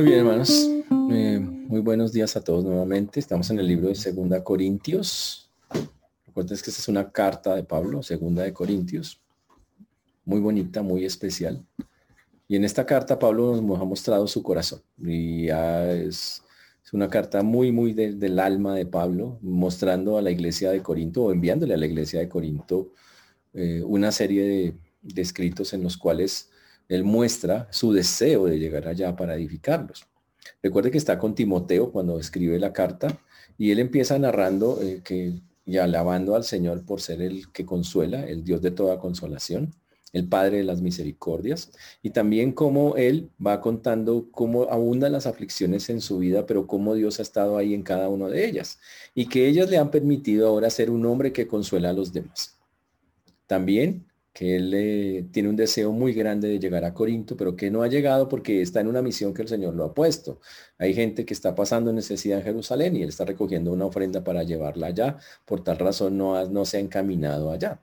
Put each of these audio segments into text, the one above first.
Muy bien, hermanos. Eh, muy buenos días a todos nuevamente. Estamos en el libro de Segunda Corintios. Recuerden que esta es una carta de Pablo, Segunda de Corintios. Muy bonita, muy especial. Y en esta carta Pablo nos ha mostrado su corazón. Y es, una carta muy, muy del alma de Pablo, mostrando a la iglesia de Corinto o enviándole a la iglesia de Corinto eh, una serie de escritos en los cuales él muestra su deseo de llegar allá para edificarlos. Recuerde que está con Timoteo cuando escribe la carta y él empieza narrando eh, que, y alabando al Señor por ser el que consuela, el Dios de toda consolación, el Padre de las misericordias, y también cómo él va contando cómo abundan las aflicciones en su vida, pero cómo Dios ha estado ahí en cada una de ellas, y que ellas le han permitido ahora ser un hombre que consuela a los demás. También que él eh, tiene un deseo muy grande de llegar a Corinto, pero que no ha llegado porque está en una misión que el Señor lo ha puesto. Hay gente que está pasando necesidad en Jerusalén y él está recogiendo una ofrenda para llevarla allá, por tal razón no, no se ha encaminado allá.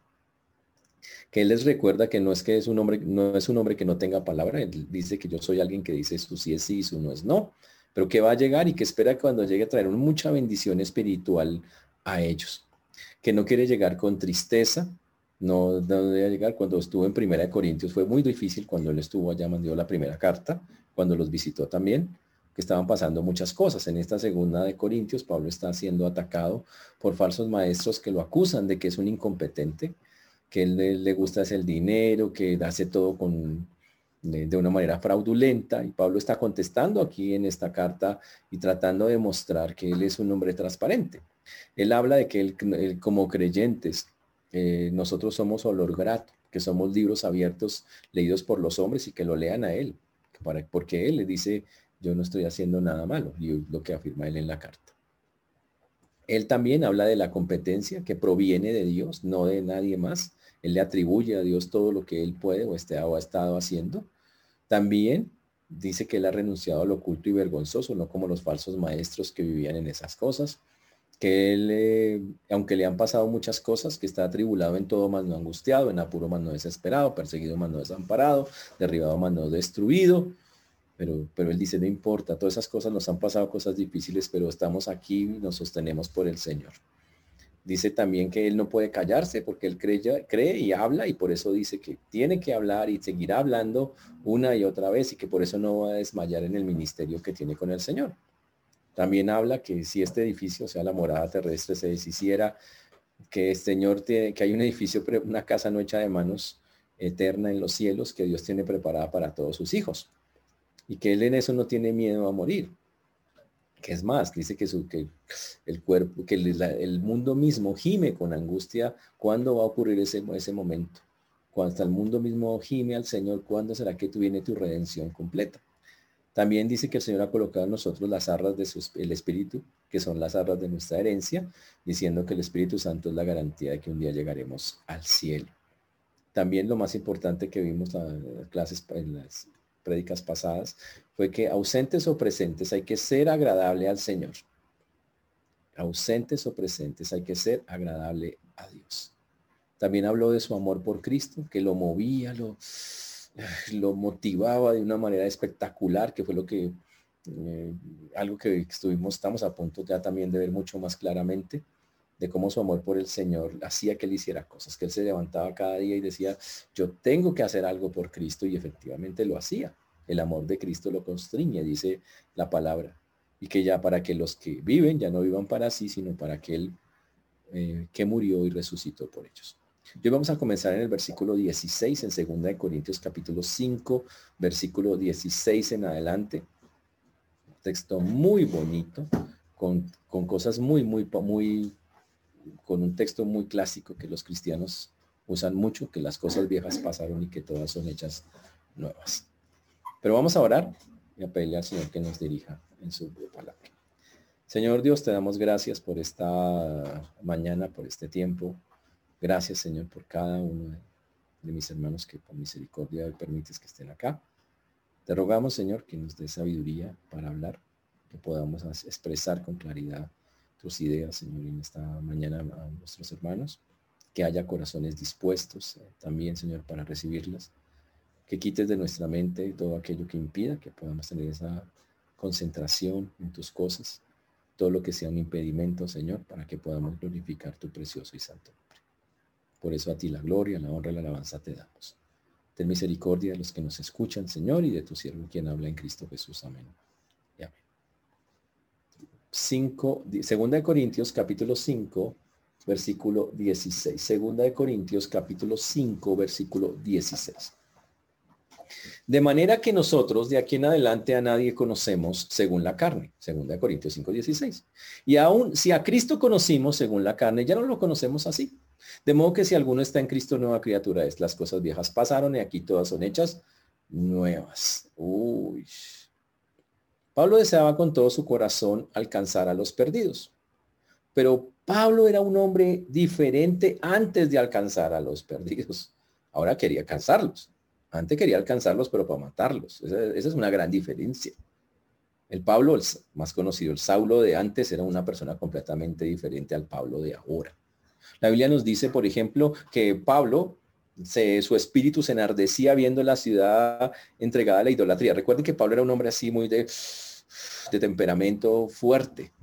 Que él les recuerda que no es que es un hombre, no es un hombre que no tenga palabra, él dice que yo soy alguien que dice su sí es sí, su no es no, pero que va a llegar y que espera que cuando llegue a traer mucha bendición espiritual a ellos, que no quiere llegar con tristeza, no, debía llegar. Cuando estuvo en Primera de Corintios fue muy difícil cuando él estuvo allá, mandó la primera carta, cuando los visitó también, que estaban pasando muchas cosas. En esta segunda de Corintios, Pablo está siendo atacado por falsos maestros que lo acusan de que es un incompetente, que él le, gusta hacer el dinero, que hace todo con, de, una manera fraudulenta. Y Pablo está contestando aquí en esta carta y tratando de mostrar que él es un hombre transparente. Él habla de que él como creyentes eh, nosotros somos olor grato, que somos libros abiertos leídos por los hombres y que lo lean a él, para, porque él le dice, yo no estoy haciendo nada malo, y lo que afirma él en la carta. Él también habla de la competencia que proviene de Dios, no de nadie más. Él le atribuye a Dios todo lo que él puede o, este, o ha estado haciendo. También dice que él ha renunciado a lo oculto y vergonzoso, no como los falsos maestros que vivían en esas cosas que él, eh, aunque le han pasado muchas cosas, que está atribulado en todo más no angustiado, en apuro más no desesperado, perseguido más no desamparado, derribado más no destruido, pero, pero él dice, no importa, todas esas cosas nos han pasado cosas difíciles, pero estamos aquí y nos sostenemos por el Señor. Dice también que él no puede callarse porque él cree, cree y habla y por eso dice que tiene que hablar y seguirá hablando una y otra vez y que por eso no va a desmayar en el ministerio que tiene con el Señor. También habla que si este edificio, o sea, la morada terrestre, se deshiciera, que el Señor tiene, que hay un edificio, una casa no hecha de manos eterna en los cielos que Dios tiene preparada para todos sus hijos. Y que Él en eso no tiene miedo a morir. Que es más, dice que, su, que el cuerpo, que el, mundo mismo gime con angustia cuándo va a ocurrir ese, ese momento. Cuando el mundo mismo gime al Señor, ¿cuándo será que tú viene tu redención completa? También dice que el Señor ha colocado en nosotros las arras del Espíritu, que son las arras de nuestra herencia, diciendo que el Espíritu Santo es la garantía de que un día llegaremos al cielo. También lo más importante que vimos en las clases, en las prédicas pasadas, fue que ausentes o presentes hay que ser agradable al Señor. Ausentes o presentes hay que ser agradable a Dios. También habló de su amor por Cristo, que lo movía, lo, lo motivaba de una manera espectacular, que fue lo que, eh, algo que estuvimos, estamos a punto ya también de ver mucho más claramente, de cómo su amor por el Señor hacía que él hiciera cosas, que él se levantaba cada día y decía, yo tengo que hacer algo por Cristo y efectivamente lo hacía. El amor de Cristo lo constriñe, dice la palabra. Y que ya para que los que viven ya no vivan para sí, sino para aquel eh, que murió y resucitó por ellos. Hoy vamos a comenzar en el versículo 16 en 2 de Corintios capítulo 5, versículo 16 en adelante. Texto muy bonito, con, con cosas muy, muy, muy, con un texto muy clásico que los cristianos usan mucho, que las cosas viejas pasaron y que todas son hechas nuevas. Pero vamos a orar y a pedirle al Señor que nos dirija en su palabra. Señor Dios, te damos gracias por esta mañana, por este tiempo, Gracias, Señor, por cada uno de, mis hermanos que por misericordia permites que estén acá. Te rogamos, Señor, que nos dé sabiduría para hablar, que podamos expresar con claridad tus ideas, Señor, en esta mañana a nuestros hermanos, que haya corazones dispuestos eh, también, Señor, para recibirlas, que quites de nuestra mente todo aquello que impida que podamos tener esa concentración en tus cosas, todo lo que sea un impedimento, Señor, para que podamos glorificar tu precioso y santo. Por eso a ti la gloria, la honra y la alabanza te damos. Ten misericordia de los que nos escuchan, Señor, y de tu siervo quien habla en Cristo Jesús. Amén. Y amén. 5, segunda de Corintios, capítulo 5, versículo 16. Segunda de Corintios, capítulo 5, versículo 16. De manera que nosotros de aquí en adelante a nadie conocemos según la carne, según de Corintios 5:16. Y aún si a Cristo conocimos según la carne, ya no lo conocemos así. De modo que si alguno está en Cristo, nueva criatura es. Las cosas viejas pasaron y aquí todas son hechas nuevas. Uy. Pablo deseaba con todo su corazón alcanzar a los perdidos. Pero Pablo era un hombre diferente antes de alcanzar a los perdidos. Ahora quería alcanzarlos. Antes quería alcanzarlos, pero para matarlos. Esa, es una gran diferencia. El Pablo, el más conocido, el Saulo de antes, era una persona completamente diferente al Pablo de ahora. La Biblia nos dice, por ejemplo, que Pablo, su espíritu se enardecía viendo la ciudad entregada a la idolatría. Recuerden que Pablo era un hombre así muy de, temperamento fuerte.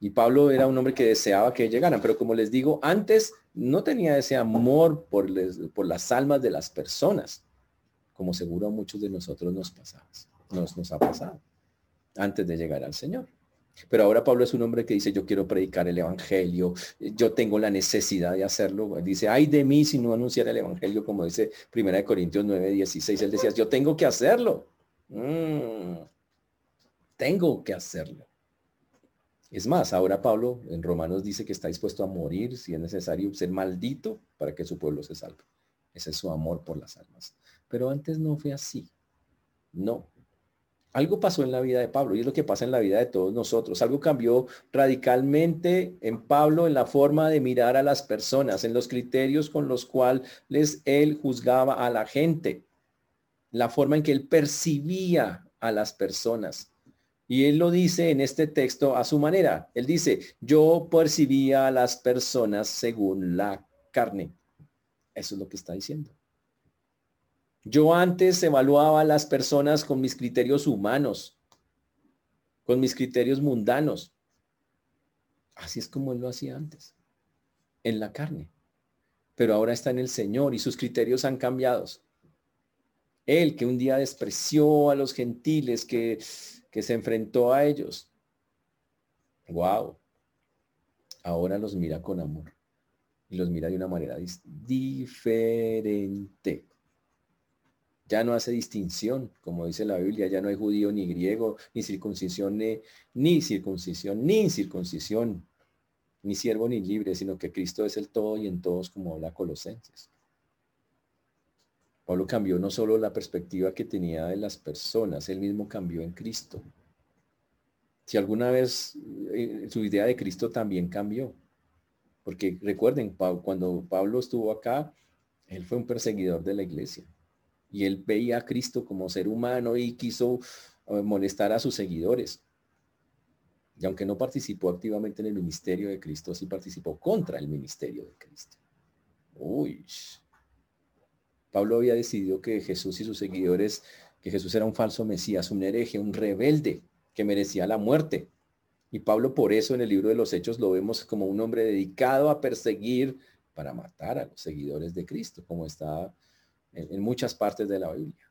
Y Pablo era un hombre que deseaba que llegaran, pero como les digo, antes no tenía ese amor por, las almas de las personas, como seguro a muchos de nosotros nos, nos, nos ha pasado antes de llegar al Señor. Pero ahora Pablo es un hombre que dice, yo quiero predicar el Evangelio, yo tengo la necesidad de hacerlo. Dice, ay de mí si no anunciara el Evangelio, como dice Primera de Corintios 9, 16. Él decía, yo tengo que hacerlo. Mm, tengo que hacerlo. Es más, ahora Pablo en Romanos dice que está dispuesto a morir si es necesario ser maldito para que su pueblo se salve. Ese es su amor por las almas. Pero antes no fue así. No. Algo pasó en la vida de Pablo y es lo que pasa en la vida de todos nosotros. Algo cambió radicalmente en Pablo en la forma de mirar a las personas, en los criterios con los cuales él juzgaba a la gente, la forma en que él percibía a las personas. Y él lo dice en este texto a su manera. Él dice, yo percibía a las personas según la carne. Eso es lo que está diciendo. Yo antes evaluaba a las personas con mis criterios humanos, con mis criterios mundanos. Así es como él lo hacía antes, en la carne. Pero ahora está en el Señor y sus criterios han cambiado. Él que un día despreció a los gentiles, que que se enfrentó a ellos. Wow. Ahora los mira con amor y los mira de una manera diferente. Ya no hace distinción, como dice la Biblia, ya no hay judío ni griego, ni circuncisión, ni, circuncisión, ni circuncisión, ni siervo ni libre, sino que Cristo es el todo y en todos, como habla Colosenses. Pablo cambió no solo la perspectiva que tenía de las personas, él mismo cambió en Cristo. Si alguna vez eh, su idea de Cristo también cambió, porque recuerden, cuando Pablo estuvo acá, él fue un perseguidor de la iglesia y él veía a Cristo como ser humano y quiso eh, molestar a sus seguidores. Y aunque no participó activamente en el ministerio de Cristo, sí participó contra el ministerio de Cristo. Uy, Pablo había decidido que Jesús y sus seguidores, que Jesús era un falso Mesías, un hereje, un rebelde que merecía la muerte. Y Pablo por eso en el libro de los Hechos lo vemos como un hombre dedicado a perseguir para matar a los seguidores de Cristo, como está en, muchas partes de la Biblia.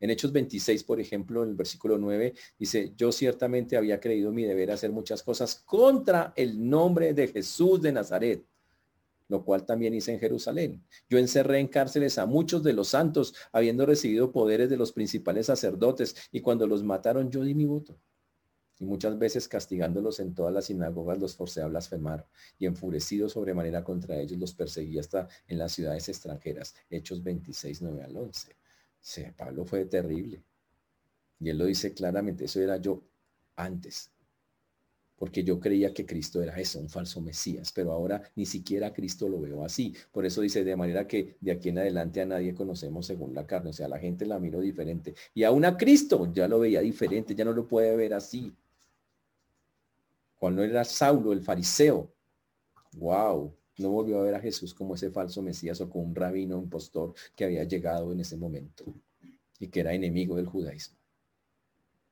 En Hechos 26, por ejemplo, en el versículo 9, dice, yo ciertamente había creído mi deber hacer muchas cosas contra el nombre de Jesús de Nazaret lo cual también hice en Jerusalén. Yo encerré en cárceles a muchos de los santos, habiendo recibido poderes de los principales sacerdotes, y cuando los mataron yo di mi voto. Y muchas veces castigándolos en todas las sinagogas los forcé a blasfemar, y enfurecido sobremanera contra ellos los perseguí hasta en las ciudades extranjeras. Hechos 26, 9 al 11. Sí, Pablo fue terrible. Y él lo dice claramente, eso era yo antes porque yo creía que Cristo era eso, un falso Mesías, pero ahora ni siquiera Cristo lo veo así. Por eso dice, de manera que de aquí en adelante a nadie conocemos según la carne, o sea, la gente la miró diferente. Y aún a Cristo ya lo veía diferente, ya no lo puede ver así. Cuando era Saulo, el fariseo, wow, no volvió a ver a Jesús como ese falso Mesías o como un rabino impostor que había llegado en ese momento y que era enemigo del judaísmo.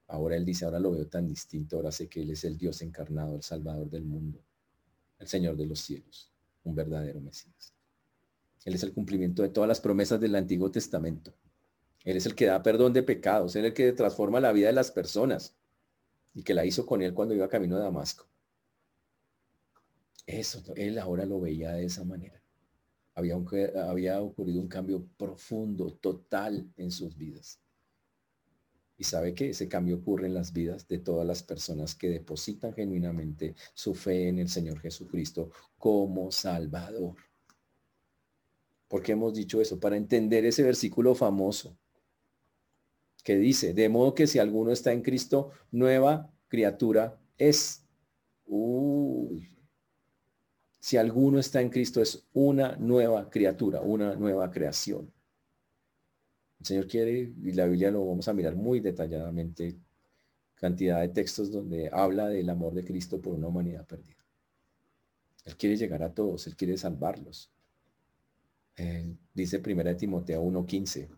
Ahora él dice, ahora lo veo tan distinto, ahora sé que él es el Dios encarnado, el Salvador del mundo, el Señor de los cielos, un verdadero Mesías. Él es el cumplimiento de todas las promesas del Antiguo Testamento. Él es el que da perdón de pecados, él es el que transforma la vida de las personas y que la hizo con él cuando iba camino de Damasco. Eso, él ahora lo veía de esa manera. Había, había ocurrido un cambio profundo, total en sus vidas. Y sabe que ese cambio ocurre en las vidas de todas las personas que depositan genuinamente su fe en el Señor Jesucristo como Salvador. ¿Por qué hemos dicho eso? Para entender ese versículo famoso que dice, de modo que si alguno está en Cristo, nueva criatura es. Uy. Si alguno está en Cristo es una nueva criatura, una nueva creación. El Señor quiere, y la Biblia lo vamos a mirar muy detalladamente, cantidad de textos donde habla del amor de Cristo por una humanidad perdida. Él quiere llegar a todos, Él quiere salvarlos. Dice 1 Timoteo 1.15.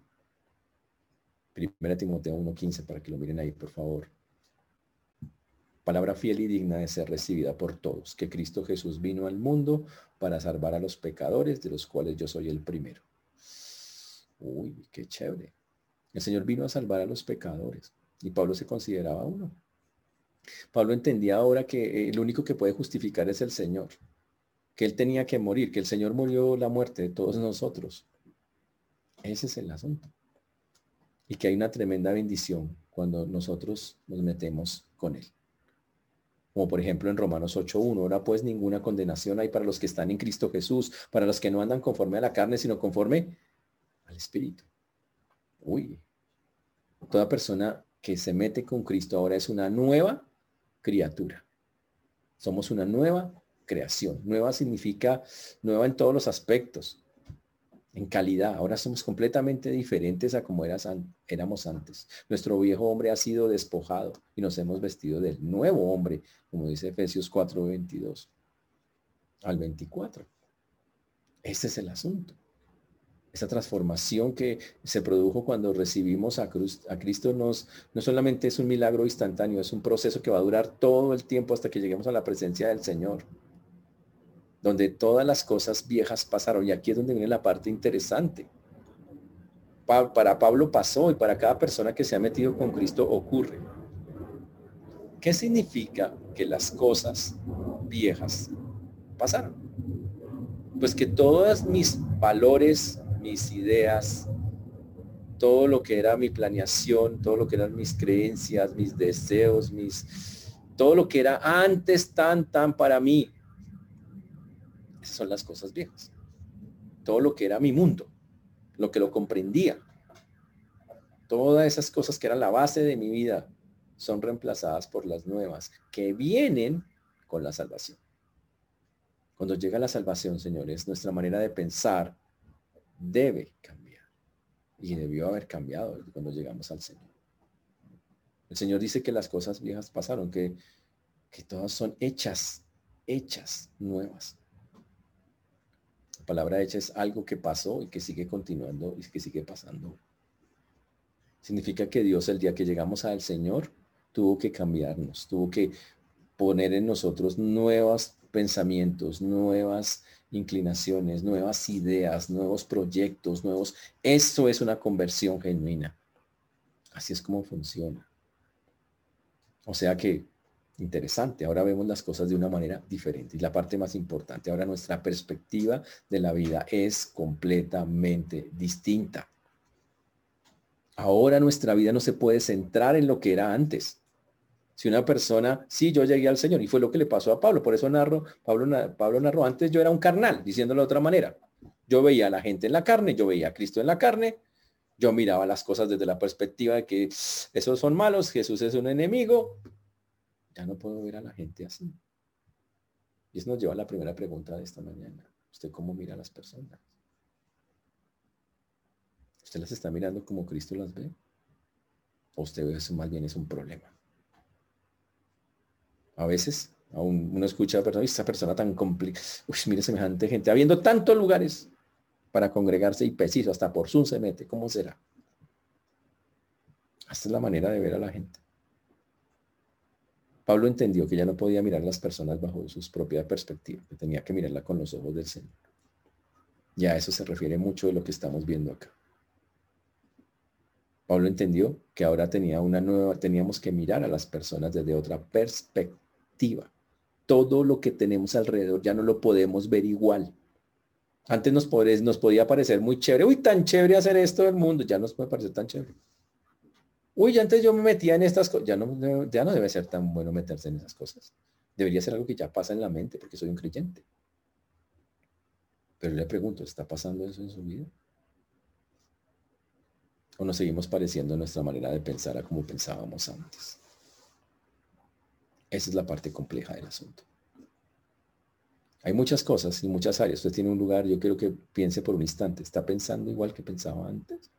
1 Timoteo 1.15 para que lo miren ahí, por favor. Palabra fiel y digna de ser recibida por todos, que Cristo Jesús vino al mundo para salvar a los pecadores, de los cuales yo soy el primero. Uy, qué chévere. El Señor vino a salvar a los pecadores y Pablo se consideraba uno. Pablo entendía ahora que el único que puede justificar es el Señor, que él tenía que morir, que el Señor murió la muerte de todos nosotros. Ese es el asunto. Y que hay una tremenda bendición cuando nosotros nos metemos con él. Como por ejemplo en Romanos 8.1, ahora pues ninguna condenación hay para los que están en Cristo Jesús, para los que no andan conforme a la carne, sino conforme al Espíritu. Uy, toda persona que se mete con Cristo ahora es una nueva criatura. Somos una nueva creación. Nueva significa nueva en todos los aspectos, en calidad. Ahora somos completamente diferentes a como éramos antes. Nuestro viejo hombre ha sido despojado y nos hemos vestido del nuevo hombre, como dice Efesios 4, 22 al 24. Ese es el asunto esa transformación que se produjo cuando recibimos a, a Cristo nos, no solamente es un milagro instantáneo, es un proceso que va a durar todo el tiempo hasta que lleguemos a la presencia del Señor, donde todas las cosas viejas pasaron. Y aquí es donde viene la parte interesante. para Pablo pasó y para cada persona que se ha metido con Cristo ocurre. ¿Qué significa que las cosas viejas pasaron? Pues que todas mis valores, mis ideas, todo lo que era mi planeación, todo lo que eran mis creencias, mis deseos, mis todo lo que era antes tan tan para mí. Son las cosas viejas. Todo lo que era mi mundo, lo que lo comprendía. Todas esas cosas que eran la base de mi vida son reemplazadas por las nuevas que vienen con la salvación. Cuando llega la salvación, señores, nuestra manera de pensar, debe cambiar. Y debió haber cambiado cuando llegamos al Señor. El Señor dice que las cosas viejas pasaron, que, que todas son hechas, hechas nuevas. La palabra hecha es algo que pasó y que sigue continuando y que sigue pasando. Significa que Dios el día que llegamos al Señor tuvo que cambiarnos, tuvo que poner en nosotros nuevos pensamientos, nuevas inclinaciones, nuevas ideas, nuevos proyectos, nuevos... Esto es una conversión genuina. Así es como funciona. O sea que, interesante, ahora vemos las cosas de una manera diferente. Y la parte más importante, ahora nuestra perspectiva de la vida es completamente distinta. Ahora nuestra vida no se puede centrar en lo que era antes. Si una persona, sí, yo llegué al Señor y fue lo que le pasó a Pablo, por eso narro, Pablo, Pablo narró, antes yo era un carnal, diciéndolo de otra manera. Yo veía a la gente en la carne, yo veía a Cristo en la carne, yo miraba las cosas desde la perspectiva de que esos son malos, Jesús es un enemigo. Ya no puedo ver a la gente así. Y eso nos lleva a la primera pregunta de esta mañana. ¿Usted cómo mira a las personas? ¿Usted las está mirando como Cristo las ve? ¿O usted ve eso más bien es un problema? A veces aún uno escucha a persona, esta persona tan complicada, uy, mire semejante gente, habiendo tantos lugares para congregarse y preciso, hasta por Zoom se mete, ¿cómo será? Esta es la manera de ver a la gente. Pablo entendió que ya no podía mirar a las personas bajo su propia perspectiva, que tenía que mirarla con los ojos del Señor. Y a eso se refiere mucho de lo que estamos viendo acá. Pablo entendió que ahora tenía una nueva, teníamos que mirar a las personas desde otra perspectiva. Todo lo que tenemos alrededor ya no lo podemos ver igual. Antes nos, nos podía parecer muy chévere. Uy, tan chévere hacer esto del mundo. Ya nos puede parecer tan chévere. Uy, antes yo me metía en estas cosas. Ya no, ya no debe ser tan bueno meterse en esas cosas. Debería ser algo que ya pasa en la mente porque soy un creyente. Pero le pregunto, ¿está pasando eso en su vida? ¿O nos seguimos pareciendo nuestra manera de pensar a como pensábamos antes? Esa es la parte compleja del asunto. Hay muchas cosas y muchas áreas. Usted tiene un lugar, yo quiero que piense por un instante. ¿Está pensando igual que pensaba antes?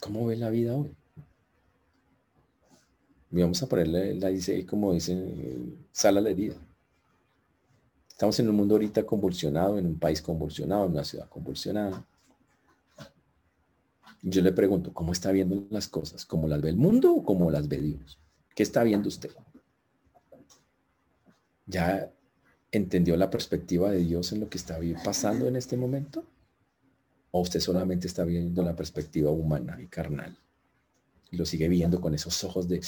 ¿Cómo ve la vida hoy? Y vamos a ponerle, la dice, como dicen, sala la herida. Estamos en un mundo ahorita convulsionado, en un país convulsionado, en una ciudad convulsionada. Yo le pregunto, ¿cómo está viendo las cosas? ¿Cómo las ve el mundo o cómo las ve Dios? ¿Qué está viendo usted? ¿Ya entendió la perspectiva de Dios en lo que está pasando en este momento? ¿O usted solamente está viendo la perspectiva humana y carnal? Y lo sigue viendo con esos ojos de,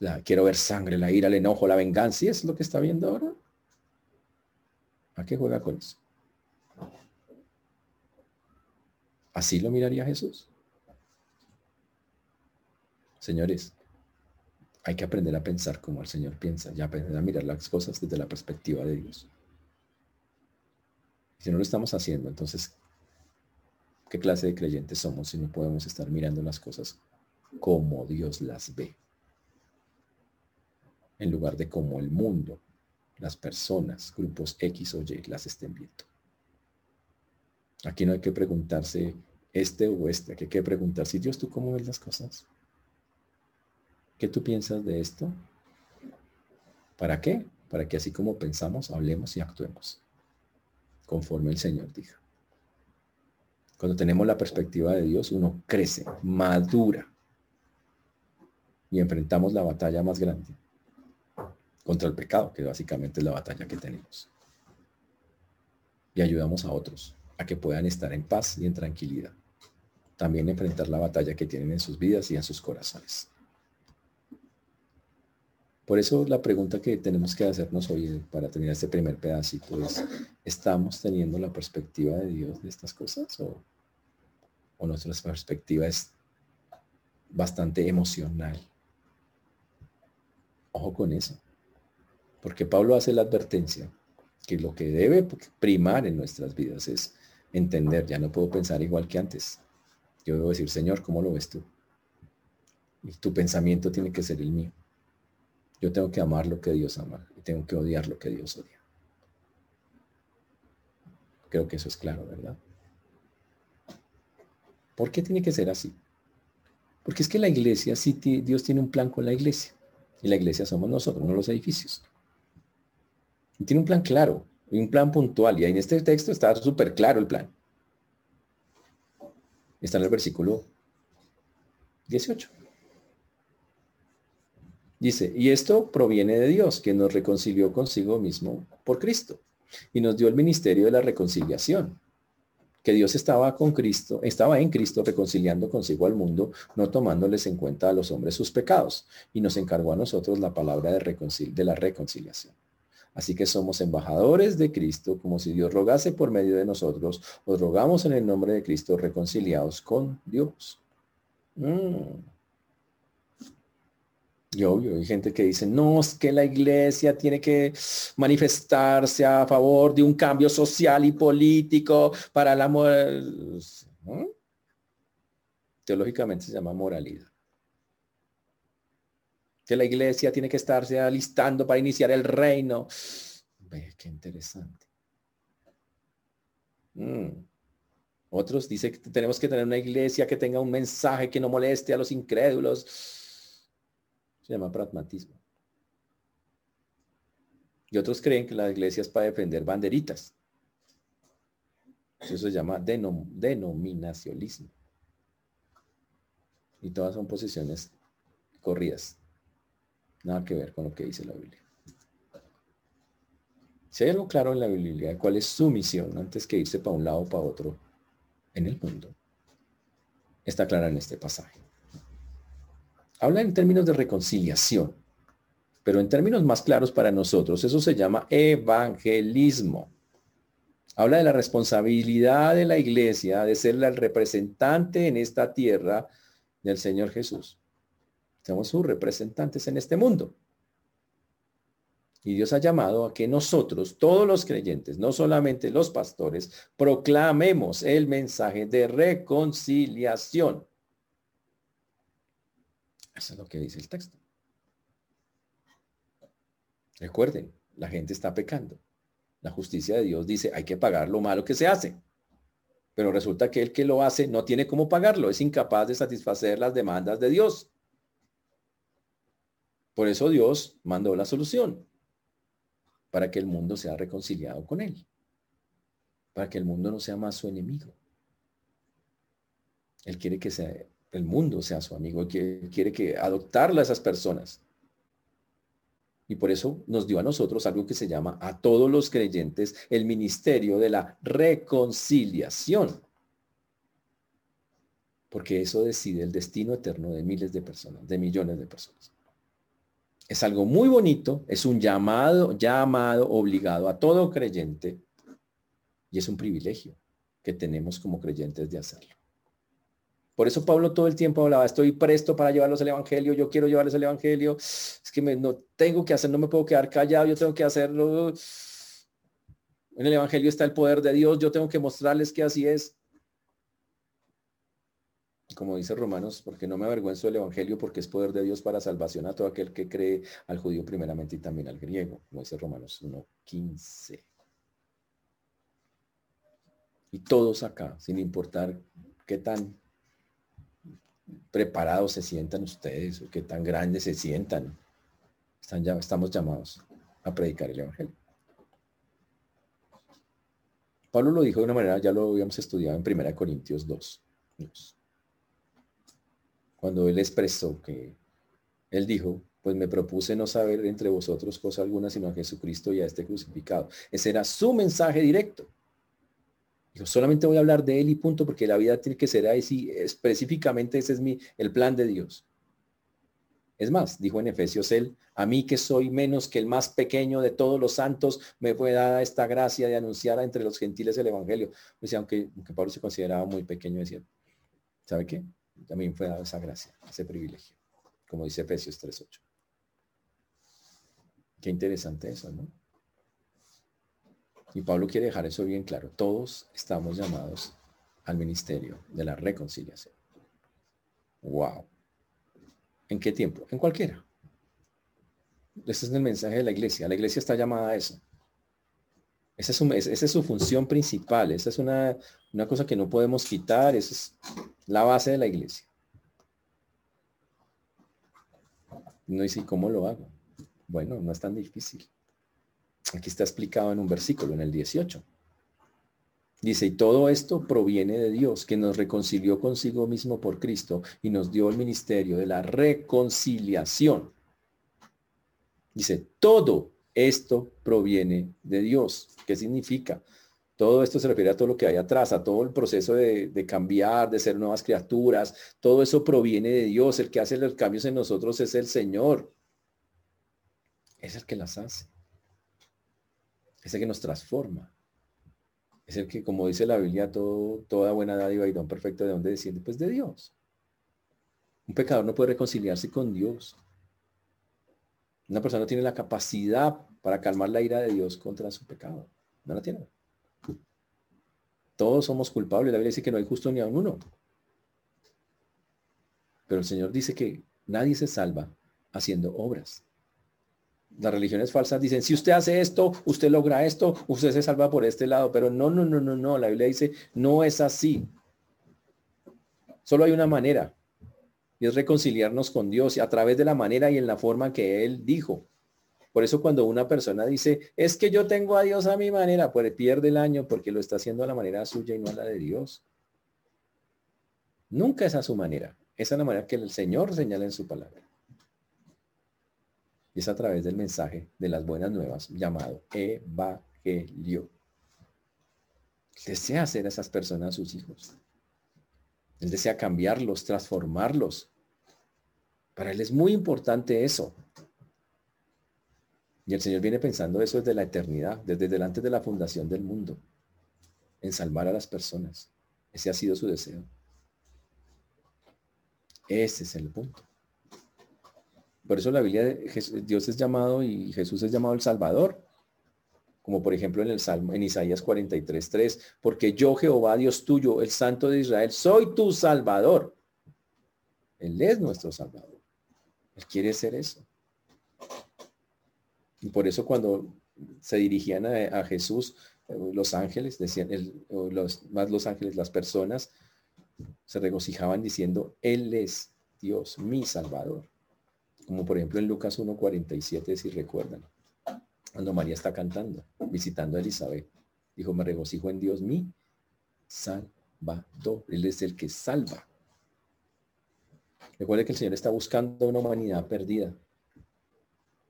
la, quiero ver sangre, la ira, el enojo, la venganza. ¿Y es lo que está viendo ahora? ¿A qué juega con eso? ¿Así lo miraría Jesús? Señores, hay que aprender a pensar como el Señor piensa y aprender a mirar las cosas desde la perspectiva de Dios. Si no lo estamos haciendo, entonces, ¿qué clase de creyentes somos si no podemos estar mirando las cosas como Dios las ve? En lugar de como el mundo, las personas, grupos X o Y las estén viendo. Aquí no hay que preguntarse este o este, aquí hay que preguntar si Dios, ¿tú cómo ves las cosas? ¿Qué tú piensas de esto? ¿Para qué? Para que así como pensamos, hablemos y actuemos, conforme el Señor dijo. Cuando tenemos la perspectiva de Dios, uno crece, madura y enfrentamos la batalla más grande contra el pecado, que básicamente es la batalla que tenemos. Y ayudamos a otros a que puedan estar en paz y en tranquilidad. También enfrentar la batalla que tienen en sus vidas y en sus corazones. Por eso la pregunta que tenemos que hacernos hoy para terminar este primer pedacito es, ¿estamos teniendo la perspectiva de Dios de estas cosas o, o nuestra perspectiva es bastante emocional? Ojo con eso. Porque Pablo hace la advertencia que lo que debe primar en nuestras vidas es entender, ya no puedo pensar igual que antes. Yo debo decir, Señor, ¿cómo lo ves tú? Y tu pensamiento tiene que ser el mío. Yo tengo que amar lo que Dios ama y tengo que odiar lo que Dios odia. Creo que eso es claro, ¿verdad? ¿Por qué tiene que ser así? Porque es que la iglesia, sí, Dios tiene un plan con la iglesia. Y la iglesia somos nosotros, no los edificios. Y tiene un plan claro, un plan puntual. Y en este texto está súper claro el plan. Está en el versículo 18. Dice, y esto proviene de Dios, que nos reconcilió consigo mismo por Cristo y nos dio el ministerio de la reconciliación. Que Dios estaba con Cristo, estaba en Cristo reconciliando consigo al mundo, no tomándoles en cuenta a los hombres sus pecados, y nos encargó a nosotros la palabra de, de la reconciliación. Así que somos embajadores de Cristo, como si Dios rogase por medio de nosotros, os rogamos en el nombre de Cristo reconciliados con Dios. Mm. Y obvio, hay gente que dice, no, es que la iglesia tiene que manifestarse a favor de un cambio social y político para la moral. Teológicamente se llama moralidad. Que la iglesia tiene que estarse alistando para iniciar el reino. Ve, qué interesante. Mm. Otros dicen que tenemos que tener una iglesia que tenga un mensaje que no moleste a los incrédulos se llama pragmatismo. Y otros creen que la iglesia es para defender banderitas. Eso se llama denominacionismo. Y todas son posiciones corridas. Nada que ver con lo que dice la Biblia. Si hay algo claro en la Biblia, cuál es su misión antes que irse para un lado o para otro en el mundo, está clara en este pasaje. Habla en términos de reconciliación, pero en términos más claros para nosotros, eso se llama evangelismo. Habla de la responsabilidad de la iglesia de ser el representante en esta tierra del Señor Jesús. Somos sus representantes en este mundo. Y Dios ha llamado a que nosotros, todos los creyentes, no solamente los pastores, proclamemos el mensaje de reconciliación. Eso es lo que dice el texto. Recuerden, la gente está pecando. La justicia de Dios dice, hay que pagar lo malo que se hace. Pero resulta que el que lo hace no tiene cómo pagarlo, es incapaz de satisfacer las demandas de Dios. Por eso Dios mandó la solución para que el mundo sea reconciliado con Él, para que el mundo no sea más su enemigo. Él quiere que sea, el mundo sea su amigo, Él quiere que adoptarla a esas personas. Y por eso nos dio a nosotros algo que se llama a todos los creyentes el ministerio de la reconciliación. Porque eso decide el destino eterno de miles de personas, de millones de personas. Es algo muy bonito, es un llamado, llamado obligado a todo creyente y es un privilegio que tenemos como creyentes de hacerlo. Por eso Pablo todo el tiempo hablaba, estoy presto para llevarlos al Evangelio, yo quiero llevarles el Evangelio, es que no tengo que hacer, no me puedo quedar callado, yo tengo que hacerlo. En el Evangelio está el poder de Dios, yo tengo que mostrarles que así es como dice Romanos, porque no me avergüenzo del Evangelio, porque es poder de Dios para salvación a todo aquel que cree al judío primeramente y también al griego, como dice Romanos 1.15. Y todos acá, sin importar qué tan preparados se sientan ustedes o qué tan grandes se sientan, están ya, estamos llamados a predicar el Evangelio. Pablo lo dijo de una manera, ya lo habíamos estudiado en 1 Corintios 2 cuando él expresó que él dijo, pues me propuse no saber entre vosotros cosa alguna sino a Jesucristo y a este crucificado. Ese era su mensaje directo. Solamente voy a hablar de él y punto, porque la vida tiene que ser así, específicamente ese es mi, el plan de Dios. Es más, dijo en Efesios él, a mí que soy menos que el más pequeño de todos los santos, me fue dada esta gracia de anunciar entre los gentiles el evangelio. Sea, aunque, aunque Pablo se consideraba muy pequeño, decía, ¿sabe qué? también fue dado esa gracia, ese privilegio, como dice Efesios 3.8. Qué interesante eso, ¿no? Y Pablo quiere dejar eso bien claro. Todos estamos llamados al ministerio de la reconciliación. Wow. ¿En qué tiempo? En cualquiera. Ese es el mensaje de la iglesia. La iglesia está llamada a eso. Esa es, su, función principal. Esa es una, una cosa que no podemos quitar. Esa es la base de la iglesia. No dice, ¿cómo lo hago? Bueno, no es tan difícil. Aquí está explicado en un versículo, en el 18. Dice, y todo esto proviene de Dios, que nos reconcilió consigo mismo por Cristo y nos dio el ministerio de la reconciliación. Dice, todo esto proviene de Dios. ¿Qué significa? Todo esto se refiere a todo lo que hay atrás, a todo el proceso de, cambiar, de ser nuevas criaturas. Todo eso proviene de Dios. El que hace los cambios en nosotros es el Señor. Es el que las hace. Es el que nos transforma. Es el que, como dice la Biblia, todo, toda buena dádiva y don perfecto, ¿de dónde desciende? Pues de Dios. Un pecador no puede reconciliarse con Dios. Una persona no tiene la capacidad para calmar la ira de Dios contra su pecado. No la tiene. Todos somos culpables. La Biblia dice que no hay justo ni a uno. Pero el Señor dice que nadie se salva haciendo obras. Las religiones falsas dicen, si usted hace esto, usted logra esto, usted se salva por este lado. Pero no, no, no, no, no. La Biblia dice, no es así. Solo hay una manera. Y es reconciliarnos con Dios a través de la manera y en la forma que Él dijo. Por eso cuando una persona dice, es que yo tengo a Dios a mi manera, pues pierde el año porque lo está haciendo a la manera suya y no a la de Dios. Nunca es a su manera. Esa es la manera que el Señor señala en su palabra. Y es a través del mensaje de las buenas nuevas llamado Evangelio. Desea hacer a esas personas sus hijos. Él desea cambiarlos, transformarlos. Para él es muy importante eso. Y el Señor viene pensando eso desde la eternidad, desde delante de la fundación del mundo, en salvar a las personas. Ese ha sido su deseo. Ese es el punto. Por eso la Biblia, Dios es llamado y Jesús es llamado el Salvador. Como por ejemplo en el Salmo, en Isaías 43, 3. Porque yo, Jehová, Dios tuyo, el Santo de Israel, soy tu Salvador. Él es nuestro Salvador. Él quiere ser eso. Y por eso cuando se dirigían a, Jesús, eh, los ángeles, decían, los, más los ángeles, las personas, se regocijaban diciendo, Él es Dios, mi Salvador. Como por ejemplo en Lucas 1.47, si recuerdan, cuando María está cantando, visitando a Elizabeth. Dijo, me regocijo en Dios, mi Salvador. Él es el que salva. Recuerde que el Señor está buscando una humanidad perdida.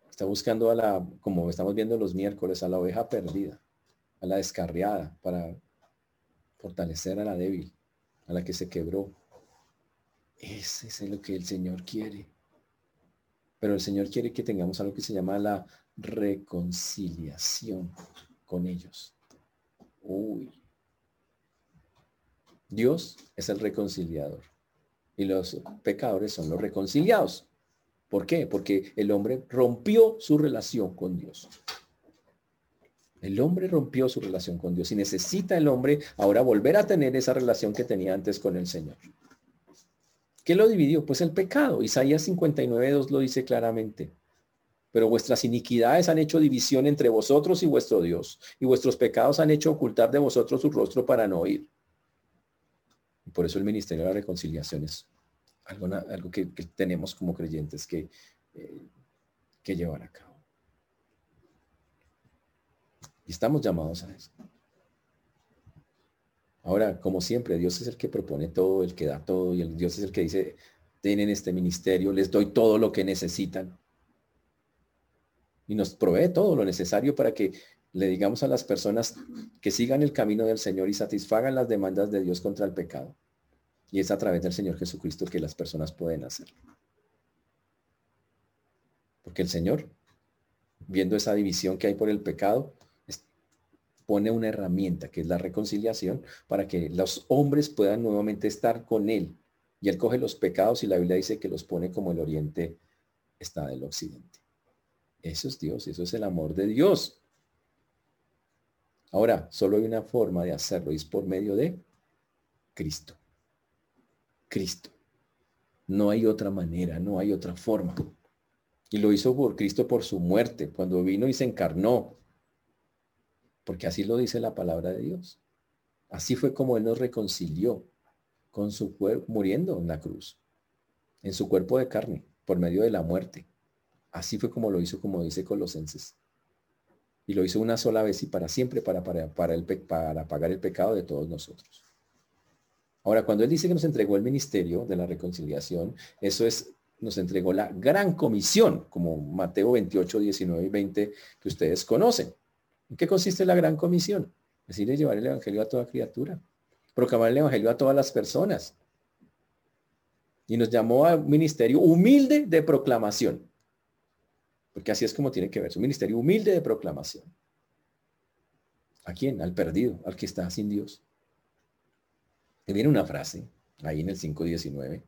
Está buscando a la, como estamos viendo los miércoles, a la oveja perdida, a la descarriada, para fortalecer a la débil, a la que se quebró. Ese es lo que el Señor quiere. Pero el Señor quiere que tengamos algo que se llama la reconciliación con ellos. Uy. Dios es el reconciliador y los pecadores son los reconciliados. ¿Por qué? Porque el hombre rompió su relación con Dios. El hombre rompió su relación con Dios y necesita el hombre ahora volver a tener esa relación que tenía antes con el Señor. ¿Qué lo dividió? Pues el pecado. Isaías 59.2 lo dice claramente. Pero vuestras iniquidades han hecho división entre vosotros y vuestro Dios, y vuestros pecados han hecho ocultar de vosotros su rostro para no oír. Y por eso el ministerio de la reconciliación es algo, que, tenemos como creyentes que, eh, que llevar a cabo. Y estamos llamados a eso. Ahora, como siempre, Dios es el que propone todo, el que da todo, y el Dios es el que dice, tienen este ministerio, les doy todo lo que necesitan. Y nos provee todo lo necesario para que le digamos a las personas que sigan el camino del Señor y satisfagan las demandas de Dios contra el pecado. Y es a través del Señor Jesucristo que las personas pueden hacerlo. Porque el Señor, viendo esa división que hay por el pecado, pone una herramienta que es la reconciliación para que los hombres puedan nuevamente estar con Él. Y Él coge los pecados y la Biblia dice que los pone como el oriente está del occidente. Eso es Dios, eso es el amor de Dios. Ahora, solo hay una forma de hacerlo y es por medio de Cristo. Cristo. No hay otra manera, no hay otra forma. Y lo hizo por Cristo por su muerte, cuando vino y se encarnó. Porque así lo dice la palabra de Dios. Así fue como Él nos reconcilió con su cuerpo, muriendo en la cruz, en su cuerpo de carne, por medio de la muerte. Así fue como lo hizo, como dice Colosenses. Y lo hizo una sola vez y para siempre, para, para, para, el, para pagar el pecado de todos nosotros. Ahora, cuando Él dice que nos entregó el ministerio de la reconciliación, eso es, nos entregó la gran comisión, como Mateo 28, 19 y 20, que ustedes conocen. ¿En qué consiste la gran comisión? Decir, llevar el Evangelio a toda criatura, proclamar el Evangelio a todas las personas. Y nos llamó a un ministerio humilde de proclamación. Porque así es como tiene que ver, un ministerio humilde de proclamación. ¿A quién? Al perdido, al que está sin Dios. Y viene una frase ahí en el 5.19,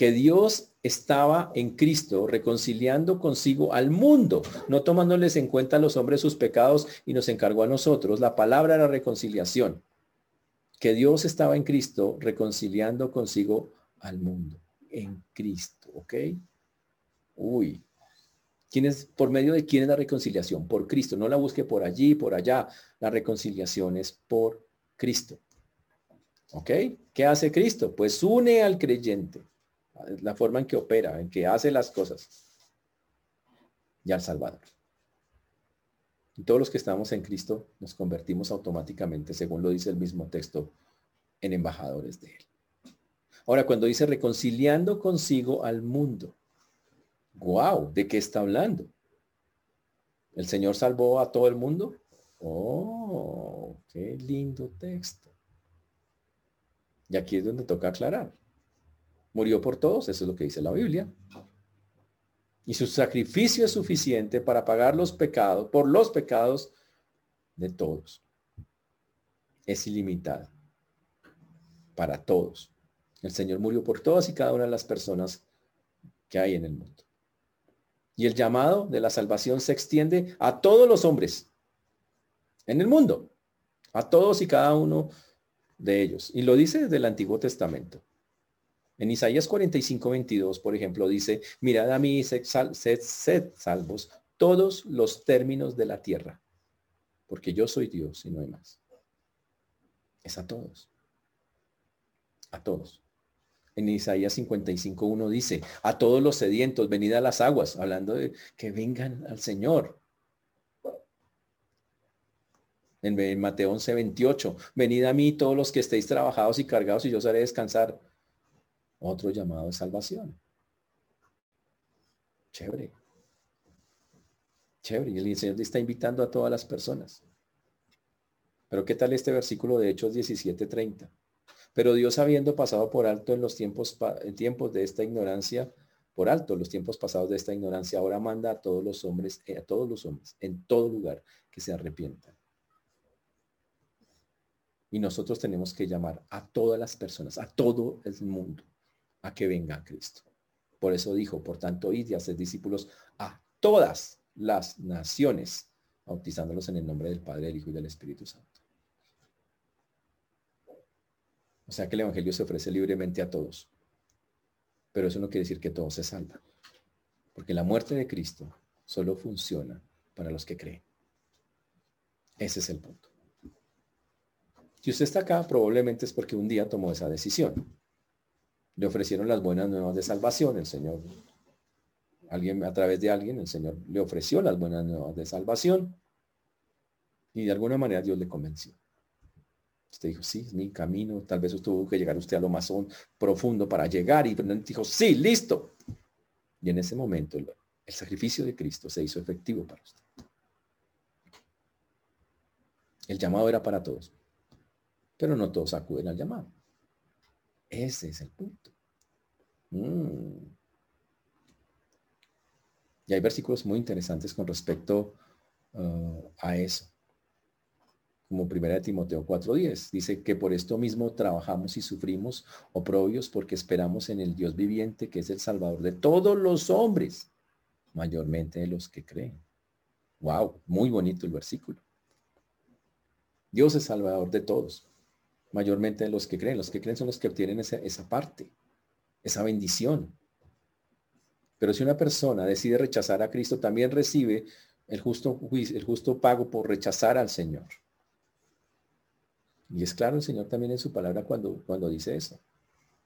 que Dios estaba en Cristo reconciliando consigo al mundo, no tomándoles en cuenta a los hombres sus pecados y nos encargó a nosotros. La palabra era reconciliación. Que Dios estaba en Cristo reconciliando consigo al mundo. En Cristo, ¿ok? Uy. ¿Quién es, ¿Por medio de quién es la reconciliación? Por Cristo. No la busque por allí, por allá. La reconciliación es por Cristo. ¿Ok? ¿Qué hace Cristo? Pues une al creyente. La forma en que opera, en que hace las cosas. Y al Salvador. Y todos los que estamos en Cristo nos convertimos automáticamente, según lo dice el mismo texto, en embajadores de Él. Ahora, cuando dice reconciliando consigo al mundo, Wow, ¿de qué está hablando? ¿El Señor salvó a todo el mundo? Oh, qué lindo texto. Y aquí es donde toca aclarar. Murió por todos, eso es lo que dice la Biblia. Y su sacrificio es suficiente para pagar los pecados, por los pecados de todos. Es ilimitado. Para todos. El Señor murió por todas y cada una de las personas que hay en el mundo. Y el llamado de la salvación se extiende a todos los hombres en el mundo, a todos y cada uno de ellos. Y lo dice desde el Antiguo Testamento. En Isaías 45, 22, por ejemplo, dice, mirad a mí, sed, sed salvos todos los términos de la tierra, porque yo soy Dios y no hay más. Es a todos. A todos. En Isaías 55, 1 dice, a todos los sedientos, venid a las aguas, hablando de que vengan al Señor. En Mateo 11, 28, venid a mí todos los que estéis trabajados y cargados y yo os haré descansar. Otro llamado de salvación. Chévere. Chévere. Y el Señor le está invitando a todas las personas. Pero ¿qué tal este versículo de Hechos 17:30? Pero Dios habiendo pasado por alto en los tiempos, en tiempos de esta ignorancia, por alto los tiempos pasados de esta ignorancia, ahora manda a todos los hombres, eh, a todos los hombres, en todo lugar, que se arrepientan. Y nosotros tenemos que llamar a todas las personas, a todo el mundo, a que venga Cristo. Por eso dijo, por tanto, id y hacer discípulos a todas las naciones, bautizándolos en el nombre del Padre, del Hijo y del Espíritu Santo. O sea que el Evangelio se ofrece libremente a todos. Pero eso no quiere decir que todos se salvan. Porque la muerte de Cristo solo funciona para los que creen. Ese es el punto. Si usted está acá, probablemente es porque un día tomó esa decisión. Le ofrecieron las buenas nuevas de salvación. El Señor, alguien a través de alguien, el Señor le ofreció las buenas nuevas de salvación. Y de alguna manera Dios le convenció. Usted dijo, sí, es mi camino. Tal vez tuvo que llegar usted a lo más profundo para llegar. Y dijo, sí, listo. Y en ese momento el, el sacrificio de Cristo se hizo efectivo para usted. El llamado era para todos pero no todos acuden al llamado. Ese es el punto. Mm. Y hay versículos muy interesantes con respecto uh, a eso. Como primera de Timoteo 4.10. Dice que por esto mismo trabajamos y sufrimos oprobios porque esperamos en el Dios viviente que es el Salvador de todos los hombres, mayormente de los que creen. Wow, muy bonito el versículo. Dios es Salvador de todos mayormente los que creen. Los que creen son los que obtienen esa, parte, esa bendición. Pero si una persona decide rechazar a Cristo, también recibe el justo juicio, el justo pago por rechazar al Señor. Y es claro el Señor también en su palabra cuando, cuando dice eso.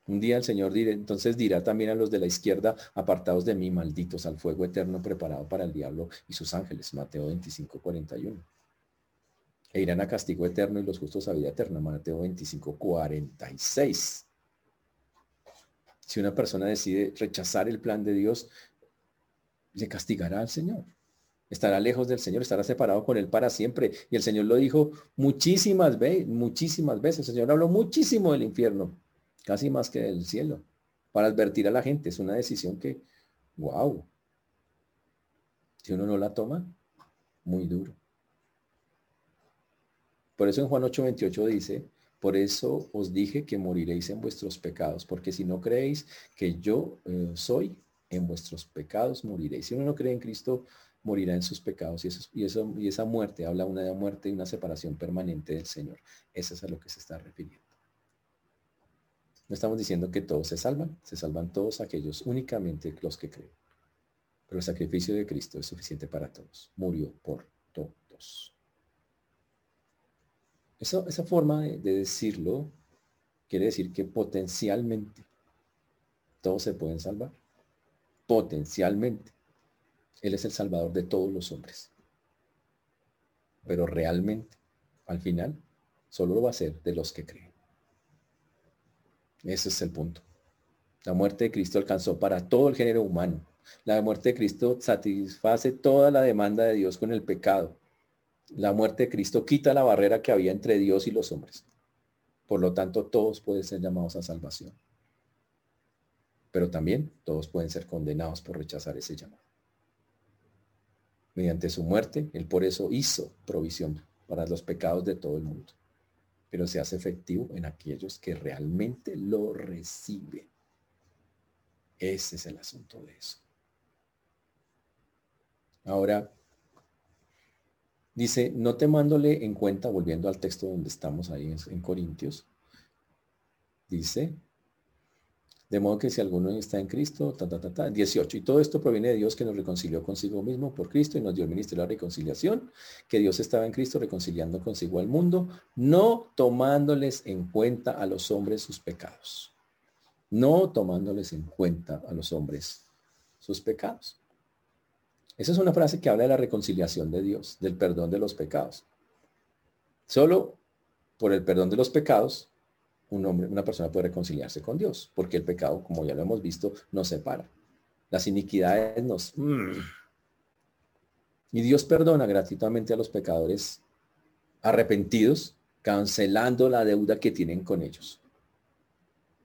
Un día el Señor dirá, entonces dirá también a los de la izquierda, apartados de mí, malditos, al fuego eterno preparado para el diablo y sus ángeles. Mateo 25, 41 e irán a castigo eterno y los justos a vida eterna. Mateo 25, 46. Si una persona decide rechazar el plan de Dios, le castigará al Señor. Estará lejos del Señor, estará separado con Él para siempre. Y el Señor lo dijo muchísimas veces, muchísimas veces. El Señor habló muchísimo del infierno, casi más que del cielo, para advertir a la gente. Es una decisión que, wow, si uno no la toma, muy duro. Por eso en Juan 8:28 dice, por eso os dije que moriréis en vuestros pecados, porque si no creéis que yo eh, soy, en vuestros pecados moriréis. Si uno no cree en Cristo, morirá en sus pecados. Y, eso, y, eso, y esa muerte habla una de muerte y una separación permanente del Señor. Eso es a lo que se está refiriendo. No estamos diciendo que todos se salvan, se salvan todos aquellos, únicamente los que creen. Pero el sacrificio de Cristo es suficiente para todos. Murió por todos esa forma de, decirlo quiere decir que potencialmente todos se pueden salvar. Potencialmente. Él es el salvador de todos los hombres. Pero realmente, al final, solo lo va a ser de los que creen. Ese es el punto. La muerte de Cristo alcanzó para todo el género humano, La muerte de Cristo satisface toda la demanda de Dios con el pecado. La muerte de Cristo quita la barrera que había entre Dios y los hombres. Por lo tanto, todos pueden ser llamados a salvación. Pero también todos pueden ser condenados por rechazar ese llamado. Mediante su muerte, Él por eso hizo provisión para los pecados de todo el mundo. Pero se hace efectivo en aquellos que realmente lo reciben. Ese es el asunto de eso. Ahora, dice, no te mándole en cuenta, volviendo al texto donde estamos ahí en, Corintios, dice, de modo que si alguno está en Cristo, ta, ta, ta, ta, 18. Y todo esto proviene de Dios que nos reconcilió consigo mismo por Cristo y nos dio el ministerio de la reconciliación, que Dios estaba en Cristo reconciliando consigo al mundo, no tomándoles en cuenta a los hombres sus pecados. No tomándoles en cuenta a los hombres sus pecados. Esa es una frase que habla de la reconciliación de Dios, del perdón de los pecados. Solo por el perdón de los pecados, un hombre, una persona puede reconciliarse con Dios, porque el pecado, como ya lo hemos visto, nos separa. Las iniquidades nos... Mm. Y Dios perdona gratuitamente a los pecadores arrepentidos, cancelando la deuda que tienen con ellos.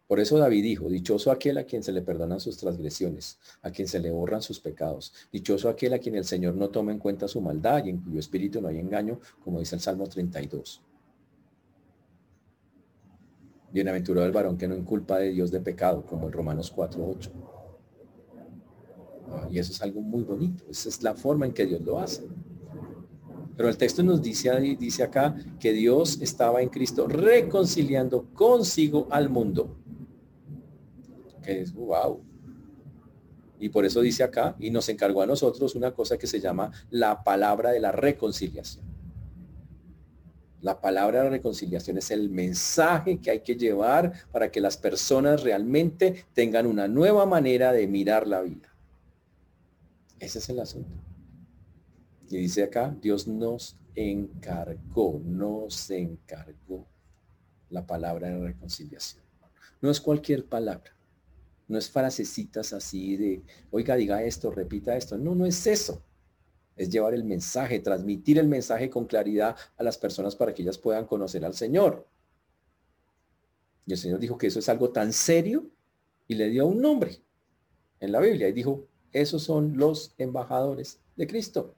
Por eso David dijo, dichoso aquel a quien se le perdonan sus transgresiones, a quien se le borran sus pecados, dichoso aquel a quien el Señor no toma en cuenta su maldad y en cuyo espíritu no hay engaño, como dice el Salmo 32. Bienaventurado el varón que no inculpa de Dios de pecado, como en Romanos 4.8. Ah, y eso es algo muy bonito, esa es la forma en que Dios lo hace. Pero el texto nos dice, dice acá que Dios estaba en Cristo reconciliando consigo al mundo es wow. Y por eso dice acá, y nos encargó a nosotros una cosa que se llama la palabra de la reconciliación. La palabra de la reconciliación es el mensaje que hay que llevar para que las personas realmente tengan una nueva manera de mirar la vida. Ese es el asunto. Y dice acá, Dios nos encargó, nos encargó la palabra de reconciliación. No es cualquier palabra. No es frasecitas así de, oiga, diga esto, repita esto. No, no es eso. Es llevar el mensaje, transmitir el mensaje con claridad a las personas para que ellas puedan conocer al Señor. Y el Señor dijo que eso es algo tan serio y le dio un nombre en la Biblia y dijo, esos son los embajadores de Cristo.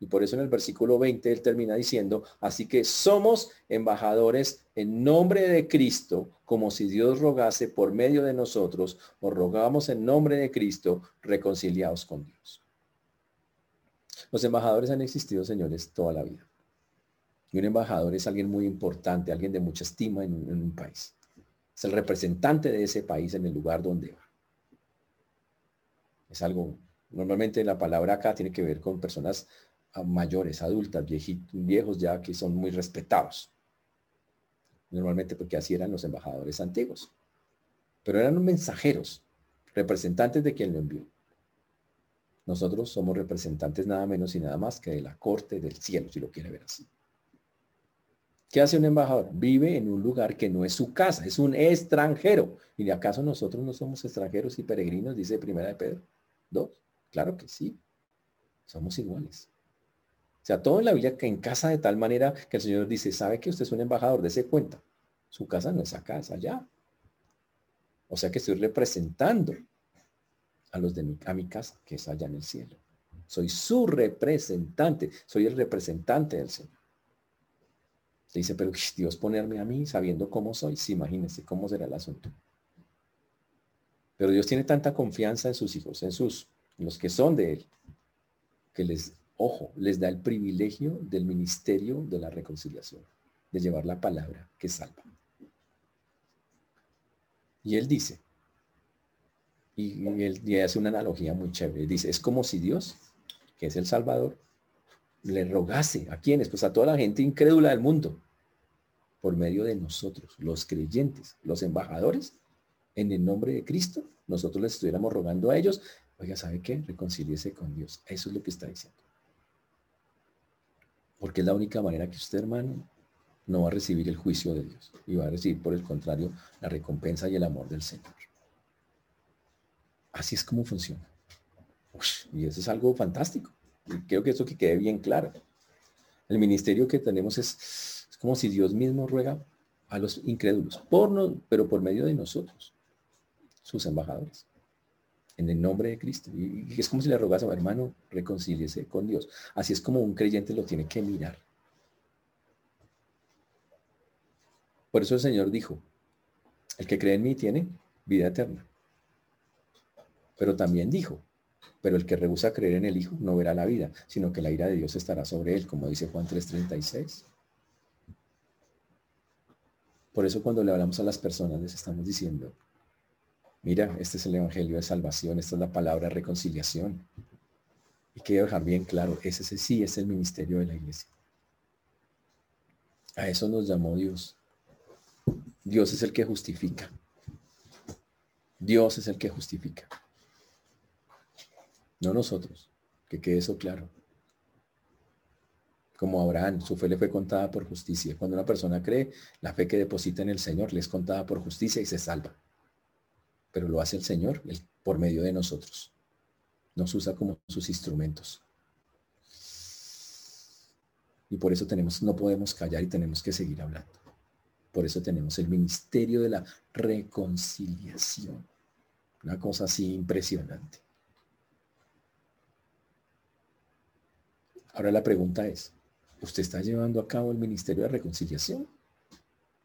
Y por eso en el versículo 20 él termina diciendo, así que somos embajadores en nombre de Cristo, como si Dios rogase por medio de nosotros, o rogamos en nombre de Cristo, reconciliados con Dios. Los embajadores han existido, señores, toda la vida. Y un embajador es alguien muy importante, alguien de mucha estima en, un país. Es el representante de ese país en el lugar donde va. Es algo, normalmente la palabra acá tiene que ver con personas mayores, adultas, viejitos, viejos ya que son muy respetados. Normalmente porque así eran los embajadores antiguos. Pero eran mensajeros, representantes de quien lo envió. Nosotros somos representantes nada menos y nada más que de la corte del cielo, si lo quiere ver así. ¿Qué hace un embajador? Vive en un lugar que no es su casa, es un extranjero. ¿Y de acaso nosotros no somos extranjeros y peregrinos? Dice Primera de Pedro. Dos. Claro que sí. Somos iguales. O sea, todo en la Biblia que en casa de tal manera que el Señor dice, sabe que usted es un embajador, ese cuenta. Su casa no es acá, es allá. O sea que estoy representando a los de mi, a mi casa, que es allá en el cielo. Soy su representante, soy el representante del Señor. dice, pero Dios ponerme a mí sabiendo cómo soy, sí, imagínense cómo será el asunto. Pero Dios tiene tanta confianza en sus hijos, en sus, en los que son de Él, que les ojo, les da el privilegio del ministerio de la reconciliación, de llevar la palabra que salva. Y él dice, y, él hace una analogía muy chévere, dice, es como si Dios, que es el Salvador, le rogase a quienes, pues a toda la gente incrédula del mundo, por medio de nosotros, los creyentes, los embajadores, en el nombre de Cristo, nosotros les estuviéramos rogando a ellos, oiga, ¿sabe qué? Reconcíliese con Dios. Eso es lo que está diciendo. Porque es la única manera que usted, hermano, no va a recibir el juicio de Dios y va a recibir, por el contrario, la recompensa y el amor del Señor. Así es como funciona. Y eso es algo fantástico. Y creo que eso que quede bien claro. El ministerio que tenemos es, es como si Dios mismo ruega a los incrédulos, por no, pero por medio de nosotros, sus embajadores, en el nombre de Cristo. Y, es como si le rogas a hermano, reconcíliese con Dios. Así es como un creyente lo tiene que mirar. Por eso el Señor dijo, el que cree en mí tiene vida eterna. Pero también dijo, pero el que rehúsa creer en el Hijo no verá la vida, sino que la ira de Dios estará sobre él, como dice Juan 3:36. Por eso cuando le hablamos a las personas les estamos diciendo, mira, este es el Evangelio de Salvación, esta es la palabra de reconciliación. Y quiero dejar bien claro, ese sí es el ministerio de la iglesia. A eso nos llamó Dios. Dios es el que justifica. Dios es el que justifica. No nosotros. Que quede eso claro como Abraham, su fe le fue contada por justicia. Cuando una persona cree, la fe que deposita en el Señor le es contada por justicia y se salva. Pero lo hace el Señor por medio de nosotros. Nos usa como sus instrumentos. Y por eso tenemos, no podemos callar y tenemos que seguir hablando. Por eso tenemos el ministerio de la reconciliación. Una cosa así impresionante. Ahora la pregunta es, usted está llevando a cabo el ministerio de reconciliación.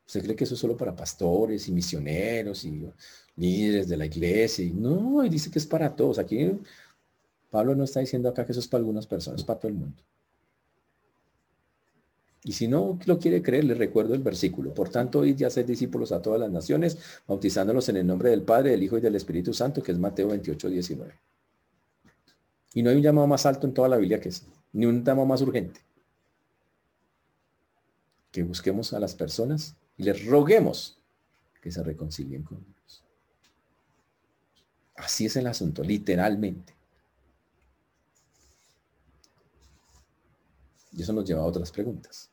¿Usted cree que eso es solo para pastores y misioneros y líderes de la iglesia? Y no, y dice que es para todos. Aquí Pablo no está diciendo acá que eso es para algunas personas, es para todo el mundo. Y si no lo quiere creer, le recuerdo el versículo. Por tanto, id y hacer discípulos a todas las naciones, bautizándolos en el nombre del Padre, del Hijo y del Espíritu Santo, que es Mateo 28, 19. Y no hay un llamado más alto en toda la Biblia que ese, ni un llamado más urgente que busquemos a las personas y les roguemos que se reconcilien con Dios. Así es el asunto, literalmente. Y eso nos lleva a otras preguntas.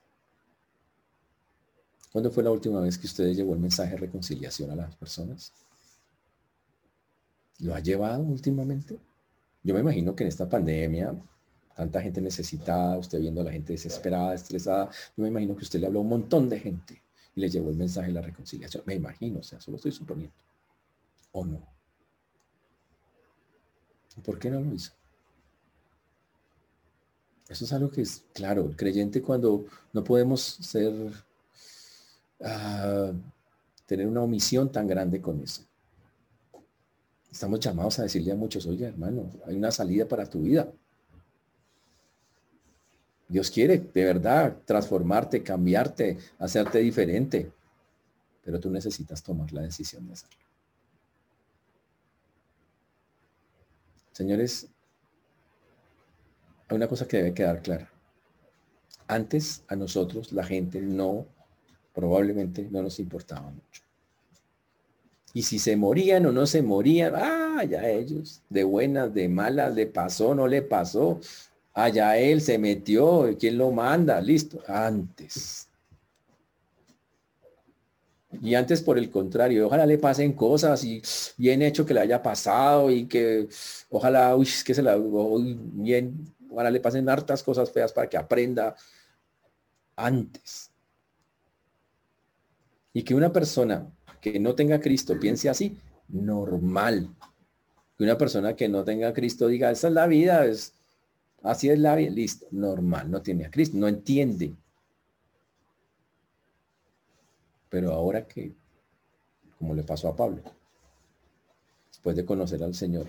¿Cuándo fue la última vez que usted llevó el mensaje de reconciliación a las personas? ¿Lo ha llevado últimamente? Yo me imagino que en esta pandemia tanta gente necesitada, usted viendo a la gente desesperada, estresada, yo me imagino que usted le habló a un montón de gente y le llevó el mensaje de la reconciliación. Me imagino, o sea, solo estoy suponiendo. ¿O no? ¿Por qué no lo hizo? Eso es algo que es, claro, el creyente cuando no podemos ser, ah, tener una omisión tan grande con eso. Estamos llamados a decirle a muchos, oye hermano, hay una salida para tu vida. Dios quiere de verdad transformarte, cambiarte, hacerte diferente, pero tú necesitas tomar la decisión de hacerlo. Señores, hay una cosa que debe quedar clara. Antes a nosotros la gente no, probablemente no nos importaba mucho. Y si se morían o no se morían, ah, ya ellos, de buenas, de malas, le pasó, no le pasó, Allá él se metió, ¿quién lo manda? Listo, antes. Y antes por el contrario, ojalá le pasen cosas y bien hecho que le haya pasado y que ojalá, uy, que se la bien, ojalá le pasen hartas cosas feas para que aprenda antes. Y que una persona que no tenga Cristo piense así, normal. Que una persona que no tenga Cristo diga, esa es la vida, es, Así es la vida, listo, normal, no tiene a Cristo, no entiende. Pero ahora que, como le pasó a Pablo, después de conocer al Señor,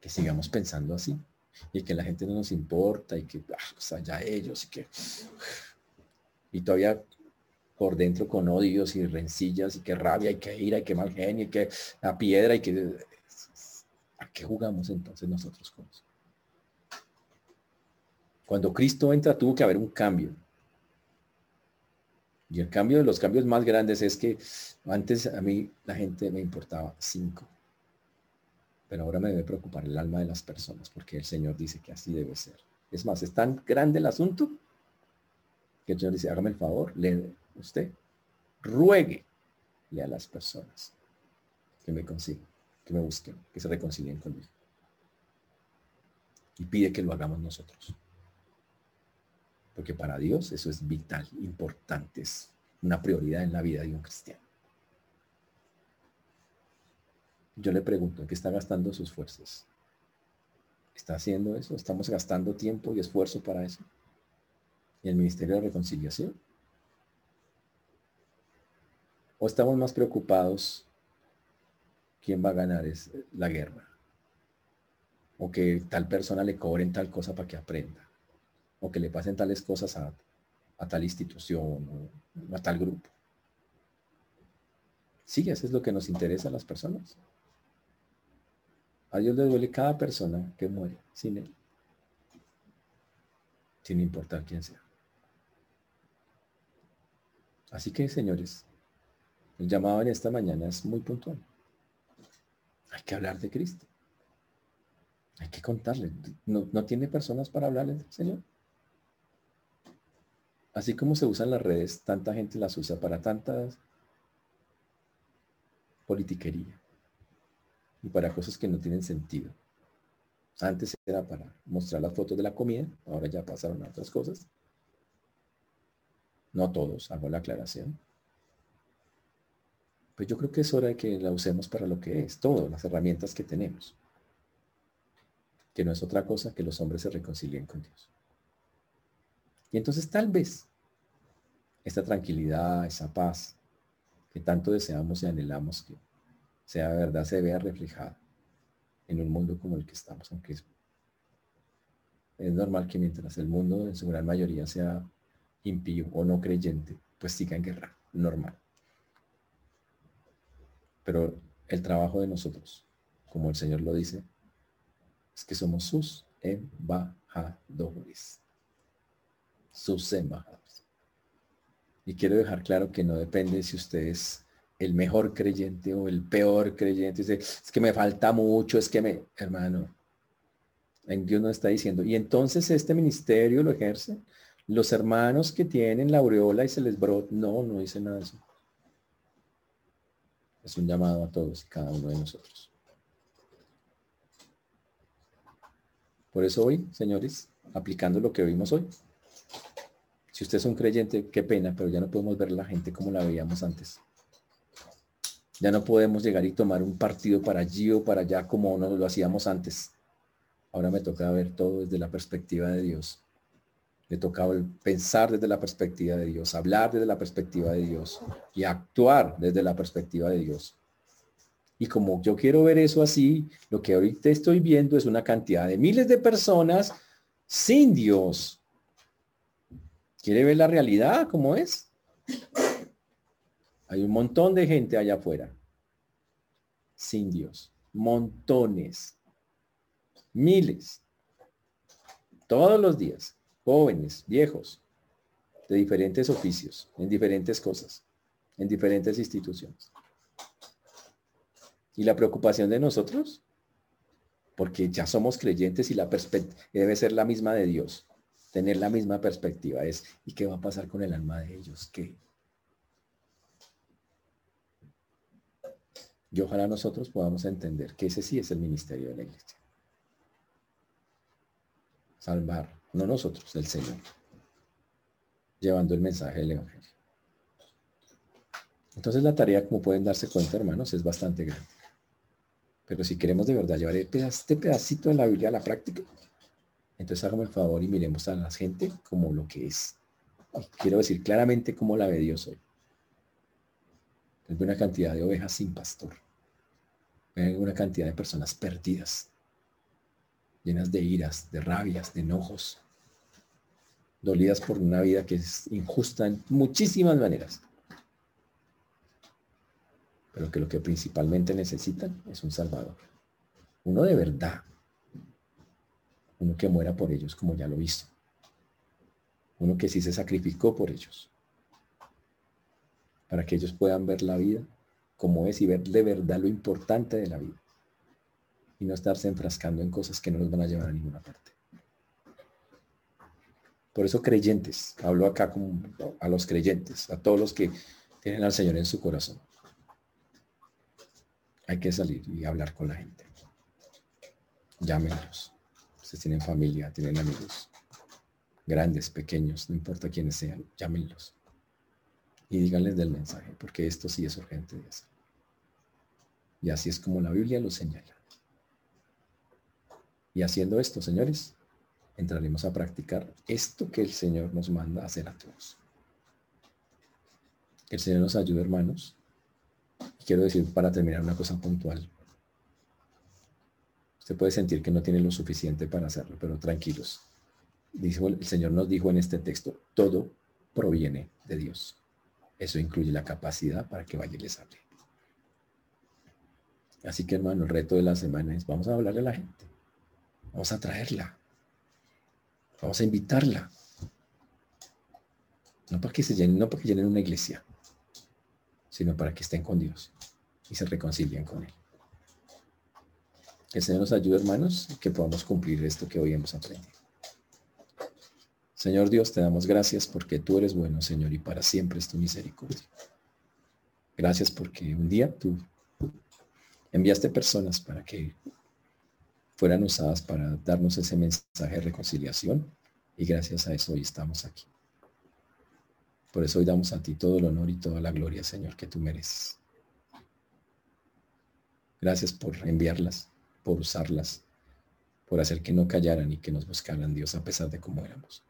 que sigamos pensando así y que la gente no nos importa y que ah, pues allá ellos y que y todavía por dentro con odios y rencillas y que rabia y que ira y que mal genio y que la piedra y que ¿a qué jugamos entonces nosotros con eso? Cuando Cristo entra tuvo que haber un cambio. Y el cambio de los cambios más grandes es que antes a mí la gente me importaba cinco. Pero ahora me debe preocupar el alma de las personas porque el Señor dice que así debe ser. Es más, es tan grande el asunto que el Señor dice, hágame el favor, le usted, ruegue a las personas que me consigan, que me busquen, que se reconcilien conmigo. y pide que lo hagamos nosotros. Porque para Dios eso es vital, importante, es una prioridad en la vida de un cristiano. Yo le pregunto, ¿en qué está gastando sus fuerzas? ¿Está haciendo eso? ¿Estamos gastando tiempo y esfuerzo para eso? ¿Y el Ministerio de Reconciliación? ¿O estamos más preocupados quién va a ganar la guerra? ¿O que tal persona le cobren tal cosa para que aprenda? ¿O que le pasen tales cosas a, tal institución o a tal grupo? Sí, eso es lo que nos interesa a las personas. A Dios le duele cada persona que muere sin Él. Sin importar quién sea. Así que, señores, el llamado en esta mañana es muy puntual. Hay que hablar de Cristo. Hay que contarle. ¿No, no tiene personas para hablarle del Señor? Así como se usan las redes, tanta gente las usa para tantas politiquería y para cosas que no tienen sentido. Antes era para mostrar las fotos de la comida, ahora ya pasaron a otras cosas. No todos, hago la aclaración. Pues yo creo que es hora de que la usemos para lo que es, todas las herramientas que tenemos. Que no es otra cosa que los hombres se reconcilien con Dios. Y entonces tal vez esta tranquilidad, esa paz que tanto deseamos y anhelamos que sea verdad, se vea reflejada en un mundo como el que estamos, aunque es, es normal que mientras el mundo en su gran mayoría sea impío o no creyente, pues siga en guerra, normal. Pero el trabajo de nosotros, como el Señor lo dice, es que somos sus embajadores. Sus embajadores. Y quiero dejar claro que no depende si ustedes el mejor creyente o el peor creyente. Es que me falta mucho, es que me, hermano, en Dios nos está diciendo. Y entonces este ministerio lo ejerce los hermanos que tienen la aureola y se les brota. No, no dice nada. Es un llamado a todos y cada uno de nosotros. Por eso hoy, señores, aplicando lo que vimos hoy. Si usted es un creyente, qué pena, pero ya no podemos ver la gente como la veíamos antes. Ya no podemos llegar y tomar un partido para allí o para allá como nos lo hacíamos antes. Ahora me toca ver todo desde la perspectiva de Dios. Me toca pensar desde la perspectiva de Dios, hablar desde la perspectiva de Dios y actuar desde la perspectiva de Dios. Y como yo quiero ver eso así, lo que ahorita estoy viendo es una cantidad de miles de personas sin Dios. ¿Quiere ver la realidad como es? Hay un montón de gente allá afuera. Sin Dios. Montones. Miles. Todos los días. Jóvenes, viejos. De diferentes oficios. En diferentes cosas. En diferentes instituciones. ¿Y la preocupación de nosotros? Porque ya somos creyentes y la perspectiva debe ser la misma de Dios. Tener la misma perspectiva es, ¿y qué va a pasar con el alma de ellos? ¿Qué? Y ojalá nosotros podamos entender que ese sí es el ministerio de la iglesia. Salvar, no nosotros, el Señor, llevando el mensaje del Evangelio. Entonces la tarea, como pueden darse cuenta, hermanos, es bastante grande. Pero si queremos de verdad llevar este pedacito de la Biblia a la práctica, entonces hágame el favor y miremos a la gente como lo que es. quiero decir claramente cómo la ve Dios hoy. Es una cantidad de ovejas sin pastor una cantidad de personas perdidas, llenas de iras, de rabias, de enojos, dolidas por una vida que es injusta en muchísimas maneras. Pero que lo que principalmente necesitan es un Salvador. Uno de verdad. Uno que muera por ellos, como ya lo hizo. Uno que sí se sacrificó por ellos. Para que ellos puedan ver la vida como es y ver de verdad lo importante de la vida. Y no estarse enfrascando en cosas que no nos van a llevar a ninguna parte. Por eso creyentes, hablo acá a los creyentes, a todos los que tienen al Señor en su corazón. Hay que salir y hablar con la gente. Llámenlos. Ustedes tienen familia, tienen amigos, grandes, pequeños, no importa quiénes sean, llámenlos. Y díganles del mensaje, porque esto sí es urgente de hacer. Y así es como la Biblia lo señala. Y haciendo esto, señores, entraremos a practicar esto que el Señor nos manda hacer a todos. El Señor nos ayude, hermanos. Y quiero decir para terminar una cosa puntual. Usted puede sentir que no tiene lo suficiente para hacerlo, pero tranquilos. El Señor nos dijo en este texto, todo proviene de Dios. Eso incluye la capacidad para que vaya y les hable. Así que hermano, el reto de la semana es, vamos a hablarle a la gente. Vamos a traerla. Vamos a invitarla. No para que se llenen, no para que llenen una iglesia, sino para que estén con Dios y se reconcilien con Él. Que el Señor nos ayude, hermanos, que podamos cumplir esto que hoy hemos aprendido. Señor Dios, te damos gracias porque tú eres bueno, Señor, y para siempre es tu misericordia. Gracias porque un día tú enviaste personas para que fueran usadas para darnos ese mensaje de reconciliación y gracias a eso hoy estamos aquí. Por eso hoy damos a ti todo el honor y toda la gloria, Señor, que tú mereces. Gracias por enviarlas, por usarlas, por hacer que no callaran y que nos buscaran, Dios, a pesar de cómo éramos.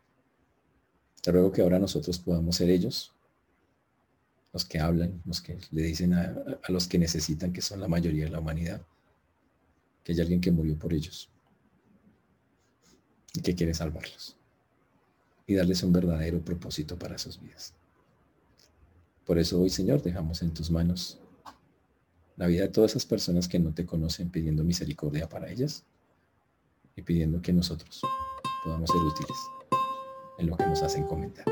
Te ruego que ahora nosotros podamos ser ellos, los que hablan, los que le dicen a, los que necesitan, que son la mayoría de la humanidad, que hay alguien que murió por ellos y que quiere salvarlos y darles un verdadero propósito para sus vidas. Por eso hoy, Señor, dejamos en tus manos la vida de todas esas personas que no te conocen, pidiendo misericordia para ellas y pidiendo que nosotros podamos ser útiles en lo que nos hacen comentar.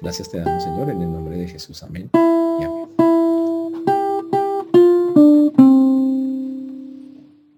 Gracias te damos, Señor, en el nombre de Jesús. Amén.